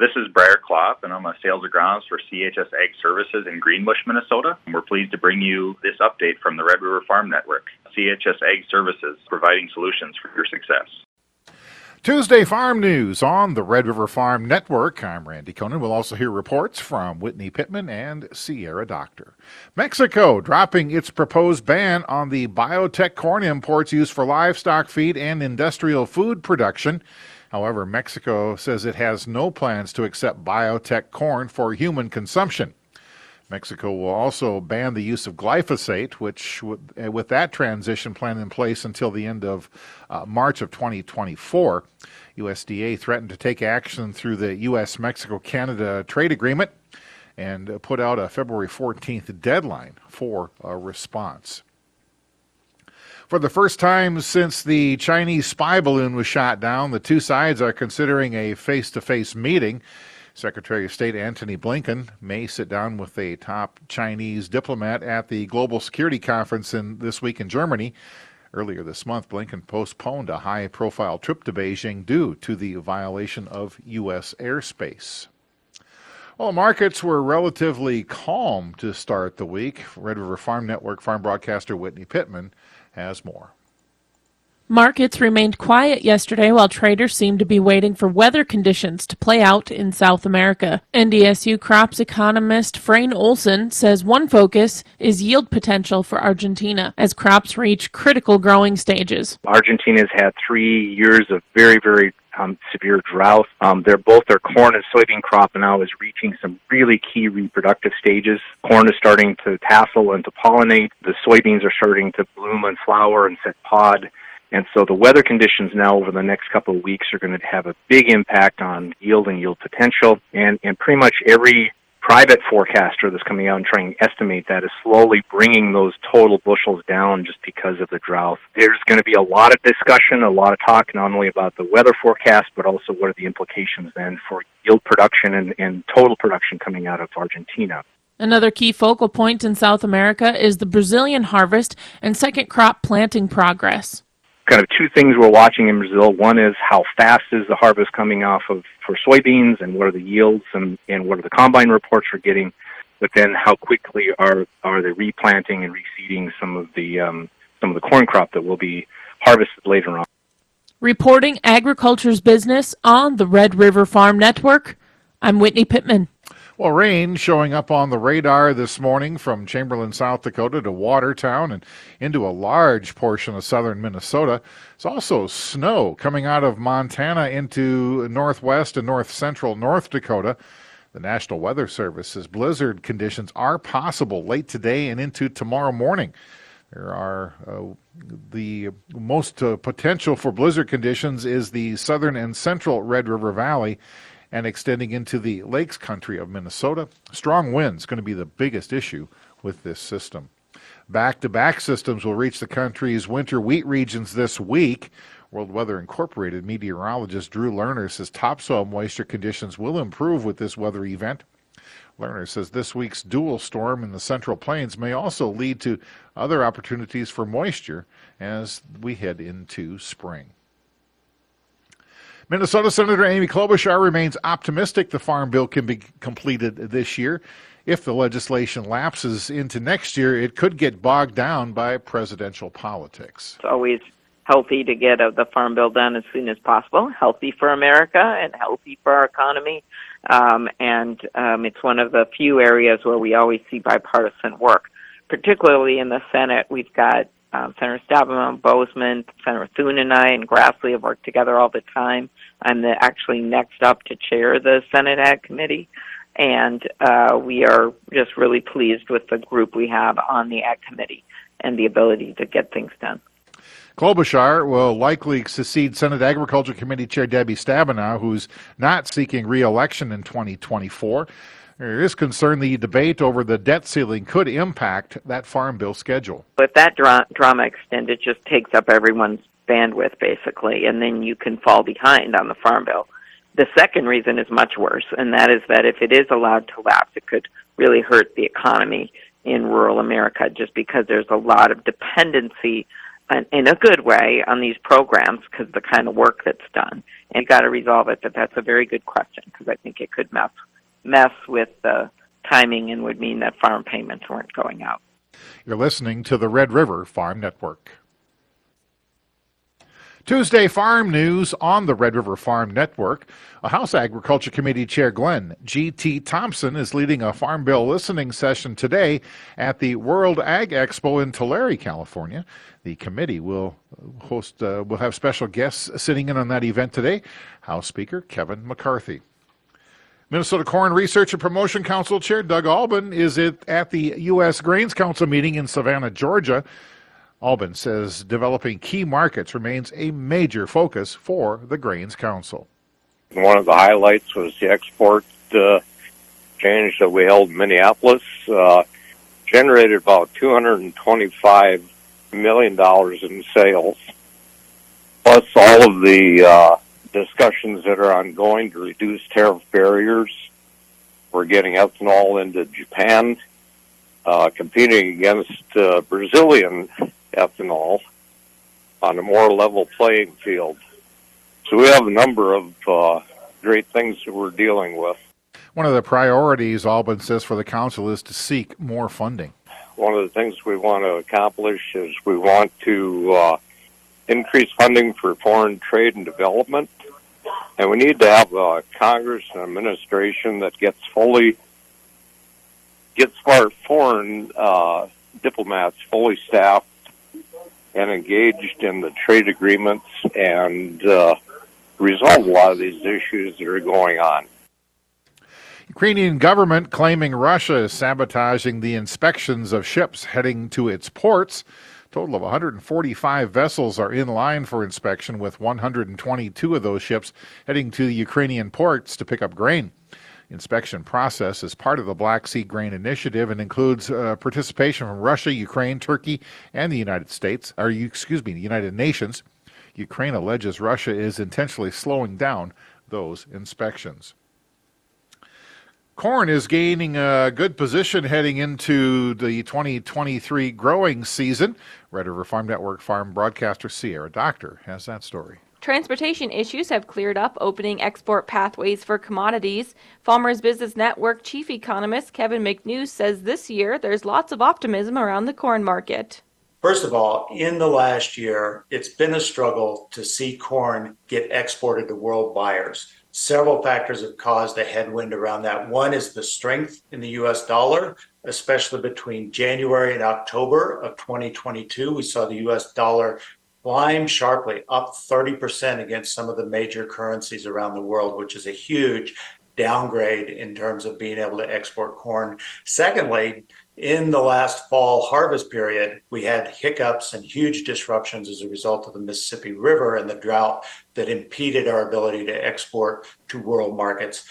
This is Briar Klopp, and I'm a sales agronomist for CHS Ag Services in Greenbush, Minnesota. And we're pleased to bring you this update from the Red River Farm Network. CHS Ag Services, providing solutions for your success. Tuesday Farm News on the Red River Farm Network. I'm Randy Koenen. We'll also hear reports from Whitney Pittman and Sierra Doctor. Mexico dropping its proposed ban on the biotech corn imports used for livestock feed and industrial food production. However, Mexico says it has no plans to accept biotech corn for human consumption. Mexico will also ban the use of glyphosate, which, with that transition plan in place until the end of uh, March of 2024, USDA threatened to take action through the U.S. Mexico Canada trade agreement and put out a February 14th deadline for a response. For the first time since the Chinese spy balloon was shot down, the two sides are considering a face to face meeting. Secretary of State Antony Blinken may sit down with a top Chinese diplomat at the Global Security Conference in, this week in Germany. Earlier this month, Blinken postponed a high profile trip to Beijing due to the violation of U.S. airspace. Well, markets were relatively calm to start the week. Red River Farm Network farm broadcaster Whitney Pittman has more. Markets remained quiet yesterday while traders seemed to be waiting for weather conditions to play out in South America. NDSU crops economist Frayne Olson says one focus is yield potential for Argentina as crops reach critical growing stages. Argentina's had three years of very, very um, severe drought. Um, they're both their corn and soybean crop now is reaching some really key reproductive stages. Corn is starting to tassel and to pollinate. The soybeans are starting to bloom and flower and set pod. And so the weather conditions now over the next couple of weeks are going to have a big impact on yield and yield potential. And, and pretty much every private forecaster that's coming out and trying to estimate that is slowly bringing those total bushels down just because of the drought. There's going to be a lot of discussion, a lot of talk, not only about the weather forecast, but also what are the implications then for yield production and, and total production coming out of Argentina. Another key focal point in South America is the Brazilian harvest and second crop planting progress kind of two things we're watching in Brazil. One is how fast is the harvest coming off of for soybeans, and what are the yields, and, and what are the combine reports we're getting. But then, how quickly are are they replanting and reseeding some of the um, some of the corn crop that will be harvested later on? Reporting agriculture's business on the Red River Farm Network. I'm Whitney Pittman. Well, rain showing up on the radar this morning from Chamberlain, South Dakota to Watertown and into a large portion of southern Minnesota. It's also snow coming out of Montana into northwest and north central North Dakota. The National Weather Service says blizzard conditions are possible late today and into tomorrow morning. There are uh, the most uh, potential for blizzard conditions is the southern and central Red River Valley and extending into the lakes country of Minnesota. Strong winds going to be the biggest issue with this system. Back to back systems will reach the country's winter wheat regions this week. World Weather Incorporated meteorologist Drew Lerner says topsoil moisture conditions will improve with this weather event. Lerner says this week's dual storm in the Central Plains may also lead to other opportunities for moisture as we head into spring. Minnesota Senator Amy Klobuchar remains optimistic the farm bill can be completed this year. If the legislation lapses into next year, it could get bogged down by presidential politics. It's always healthy to get the farm bill done as soon as possible. Healthy for America and healthy for our economy. Um, and um, it's one of the few areas where we always see bipartisan work, particularly in the Senate. We've got um, Senator Staubman, Boozman, Senator Thune, and I, and Grassley have worked together all the time. I'm the, actually next up to chair the Senate Ag Committee, and uh, we are just really pleased with the group we have on the Ag Committee and the ability to get things done. Klobuchar will likely succeed Senate Agriculture Committee Chair Debbie Stabenow, who's not seeking re-election in 2024. There is concern the debate over the debt ceiling could impact that farm bill schedule. If that dra- drama extends, it just takes up everyone's bandwidth, basically, and then you can fall behind on the farm bill. The second reason is much worse, and that is that if it is allowed to lapse, it could really hurt the economy in rural America just because there's a lot of dependency in a good way on these programs because the kind of work that's done. And you got to resolve it, but that's a very good question because I think it could mess mess with the timing and would mean that farm payments weren't going out. You're listening to the Red River Farm Network. Tuesday Farm News on the Red River Farm Network. A House Agriculture Committee Chair Glenn G.T. Thompson is leading a Farm Bill listening session today at the World Ag Expo in Tulare, California. The committee will host, uh, will have special guests sitting in on that event today. House Speaker Kevin McCarthy. Minnesota Corn Research and Promotion Council Chair Doug Albin is at the U.S. Grains Council meeting in Savannah, Georgia. Albin says developing key markets remains a major focus for the Grains Council. One of the highlights was the export uh, change that we held in Minneapolis. Uh, generated about $225 million in sales, plus all of the uh, discussions that are ongoing to reduce tariff barriers. We're getting ethanol into Japan, uh, competing against uh, Brazilian ethanol on a more level playing field. So we have a number of uh, great things that we're dealing with. One of the priorities, Albin says, for the council is to seek more funding. One of the things we want to accomplish is we want to uh, increase funding for foreign trade and development. And we need to have a Congress and administration that gets fully gets our foreign uh, diplomats fully staffed and engaged in the trade agreements and uh, resolve a lot of these issues that are going on. Ukrainian government claiming Russia is sabotaging the inspections of ships heading to its ports. Total of 145 vessels are in line for inspection, with 122 of those ships heading to the Ukrainian ports to pick up grain inspection process is part of the Black Sea Grain Initiative and includes uh, participation from Russia, Ukraine, Turkey, and the United States, or excuse me, the United Nations. Ukraine alleges Russia is intentionally slowing down those inspections. Corn is gaining a good position heading into the 2023 growing season. Red River Farm Network farm broadcaster Sierra Doctor has that story. Transportation issues have cleared up, opening export pathways for commodities. Farmers Business Network chief economist Kevin McNews says this year there's lots of optimism around the corn market. First of all, in the last year, it's been a struggle to see corn get exported to world buyers. Several factors have caused a headwind around that. One is the strength in the US dollar, especially between January and October of 2022. We saw the US dollar climb sharply, up 30% against some of the major currencies around the world, which is a huge downgrade in terms of being able to export corn. Secondly, in the last fall harvest period, we had hiccups and huge disruptions as a result of the Mississippi River and the drought that impeded our ability to export to world markets.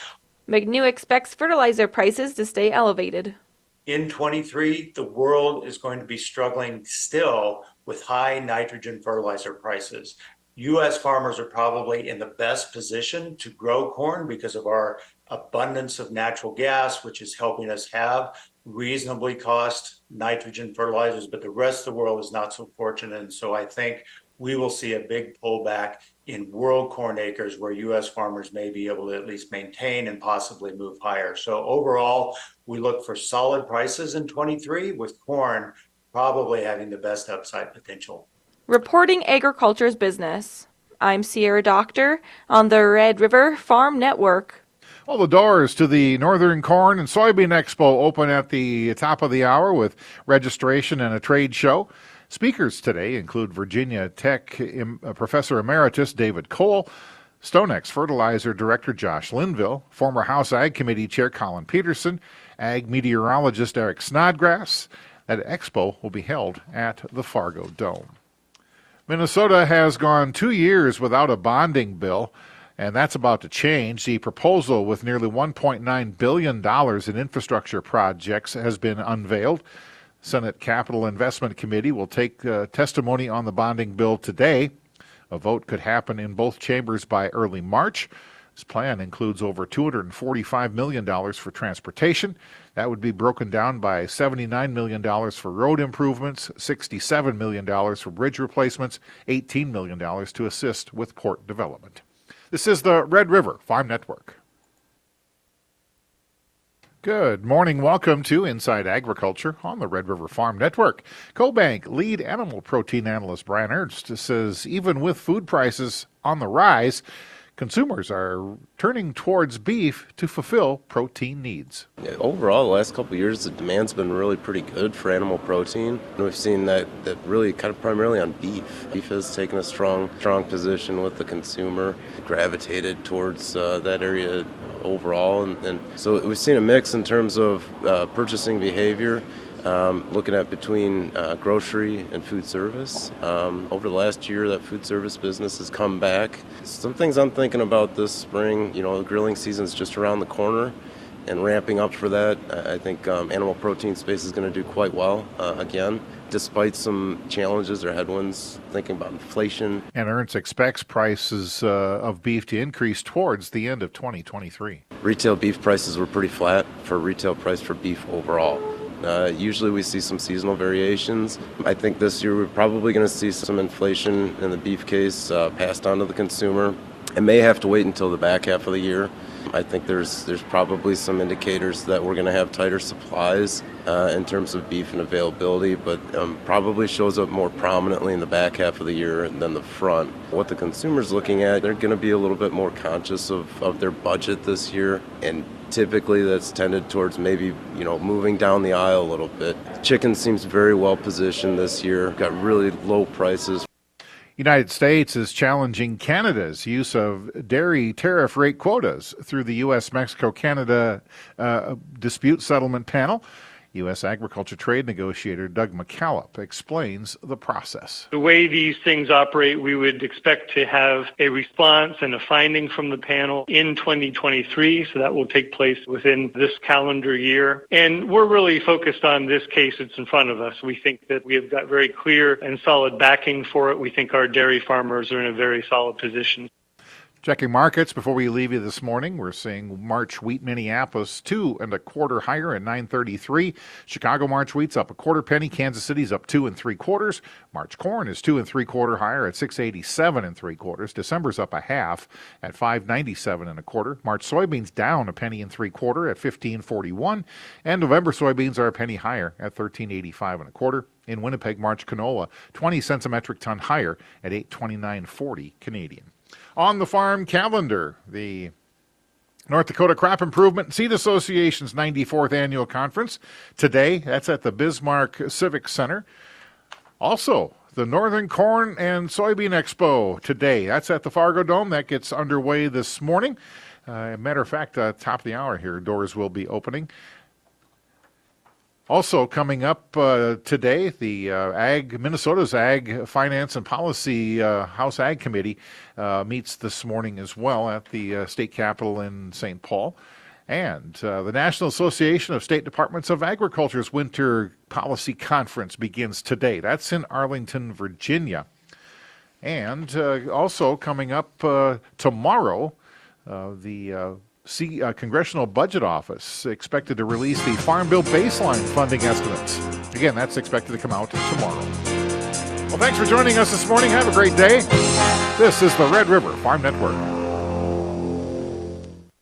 McNew expects fertilizer prices to stay elevated. In 23, the world is going to be struggling still with high nitrogen fertilizer prices. U.S. farmers are probably in the best position to grow corn because of our abundance of natural gas, which is helping us have reasonably cost nitrogen fertilizers, but the rest of the world is not so fortunate. And so I think we will see a big pullback in world corn acres where U.S. farmers may be able to at least maintain and possibly move higher. So overall, we look for solid prices in 23 with corn probably having the best upside potential. Reporting agriculture's business. I'm Sierra Doctor on the Red River Farm Network. Well, the doors to the Northern Corn and Soybean Expo open at the top of the hour with registration and a trade show. Speakers today include Virginia Tech uh, Professor Emeritus David Kohl, StoneX Fertilizer Director Josh Linville, former House Ag Committee Chair Collin Peterson, Ag Meteorologist Eric Snodgrass, that expo will be held at the Fargo Dome. Minnesota has gone two years without a bonding bill, and that's about to change. The proposal with nearly $1.9 billion in infrastructure projects has been unveiled. Senate Capital Investment Committee will take uh, testimony on the bonding bill today. A vote could happen in both chambers by early March. This plan includes over $245 million for transportation. That would be broken down by $79 million for road improvements, $67 million for bridge replacements, $18 million to assist with port development. This is the Red River Farm Network. Good morning. Welcome to Inside Agriculture on the Red River Farm Network. CoBank lead animal protein analyst Brian Earnest says even with food prices on the rise, consumers are turning towards beef to fulfill protein needs. Yeah, overall, the last couple years, the demand's been really pretty good for animal protein. And we've seen that, that really kind of primarily on beef. Beef has taken a strong, strong position with the consumer, gravitated towards uh, that area overall. And, and, so we've seen a mix in terms of uh, purchasing behavior. Um, looking at between uh, grocery and food service. Um, over the last year, that food service business has come back. Some things I'm thinking about this spring, you know, the grilling season is just around the corner and ramping up for that. I think um, animal protein space is going to do quite well uh, again, despite some challenges or headwinds, thinking about inflation. And Earnest expects prices uh, of beef to increase towards the end of 2023. Retail beef prices were pretty flat for retail price for beef overall. Uh, usually we see some seasonal variations. I think this year we're probably going to see some inflation in the beef case uh, passed on to the consumer. It may have to wait until the back half of the year. I think there's there's probably some indicators that we're going to have tighter supplies uh, in terms of beef and availability, but um, probably shows up more prominently in the back half of the year than the front. What the consumer's looking at, they're going to be a little bit more conscious of, of their budget this year and typically that's tended towards maybe you know moving down the aisle a little bit chicken seems very well positioned this year got really low prices United States is challenging Canada's use of dairy tariff rate quotas through the U.S. Mexico Canada uh, dispute settlement panel. U.S. agriculture trade negotiator Doug McKalip explains the process. The way these things operate, we would expect to have a response and a finding from the panel in 2023. So that will take place within this calendar year. And we're really focused on this case that's in front of us. We think that we have got very clear and solid backing for it. We think our dairy farmers are in a very solid position. Checking markets before we leave you this morning, we're seeing March wheat Minneapolis two and a quarter higher at 9.33. Chicago March wheat's up a quarter penny. Kansas City's up two and three quarters. March corn is two and three quarter higher at 6.87 and three quarters. December's up a half at 5.97 and a quarter. March soybeans down a penny and three quarter at 15.41, and November soybeans are a penny higher at 13.85 and a quarter. In Winnipeg, March canola 20 cents a metric ton higher at 8.29.40 Canadian. On the farm calendar, the North Dakota Crop Improvement Seed Association's 94th annual conference today. That's at the Bismarck Civic Center. Also, the Northern Corn and Soybean Expo today. That's at the Fargo Dome. That gets underway this morning. Uh, matter of fact, uh, top of the hour here, doors will be opening. Also coming up uh, today, the uh, Ag Minnesota's Ag Finance and Policy uh, House Ag Committee uh, meets this morning as well at the uh, state capitol in St. Paul. And uh, the National Association of State Departments of Agriculture's Winter Policy Conference begins today. That's in Arlington, Virginia. And also coming up tomorrow, the See, uh, Congressional Budget Office expected to release the Farm Bill baseline funding estimates. Again, that's expected to come out tomorrow. Well, thanks for joining us this morning. Have a great day. This is the Red River Farm Network.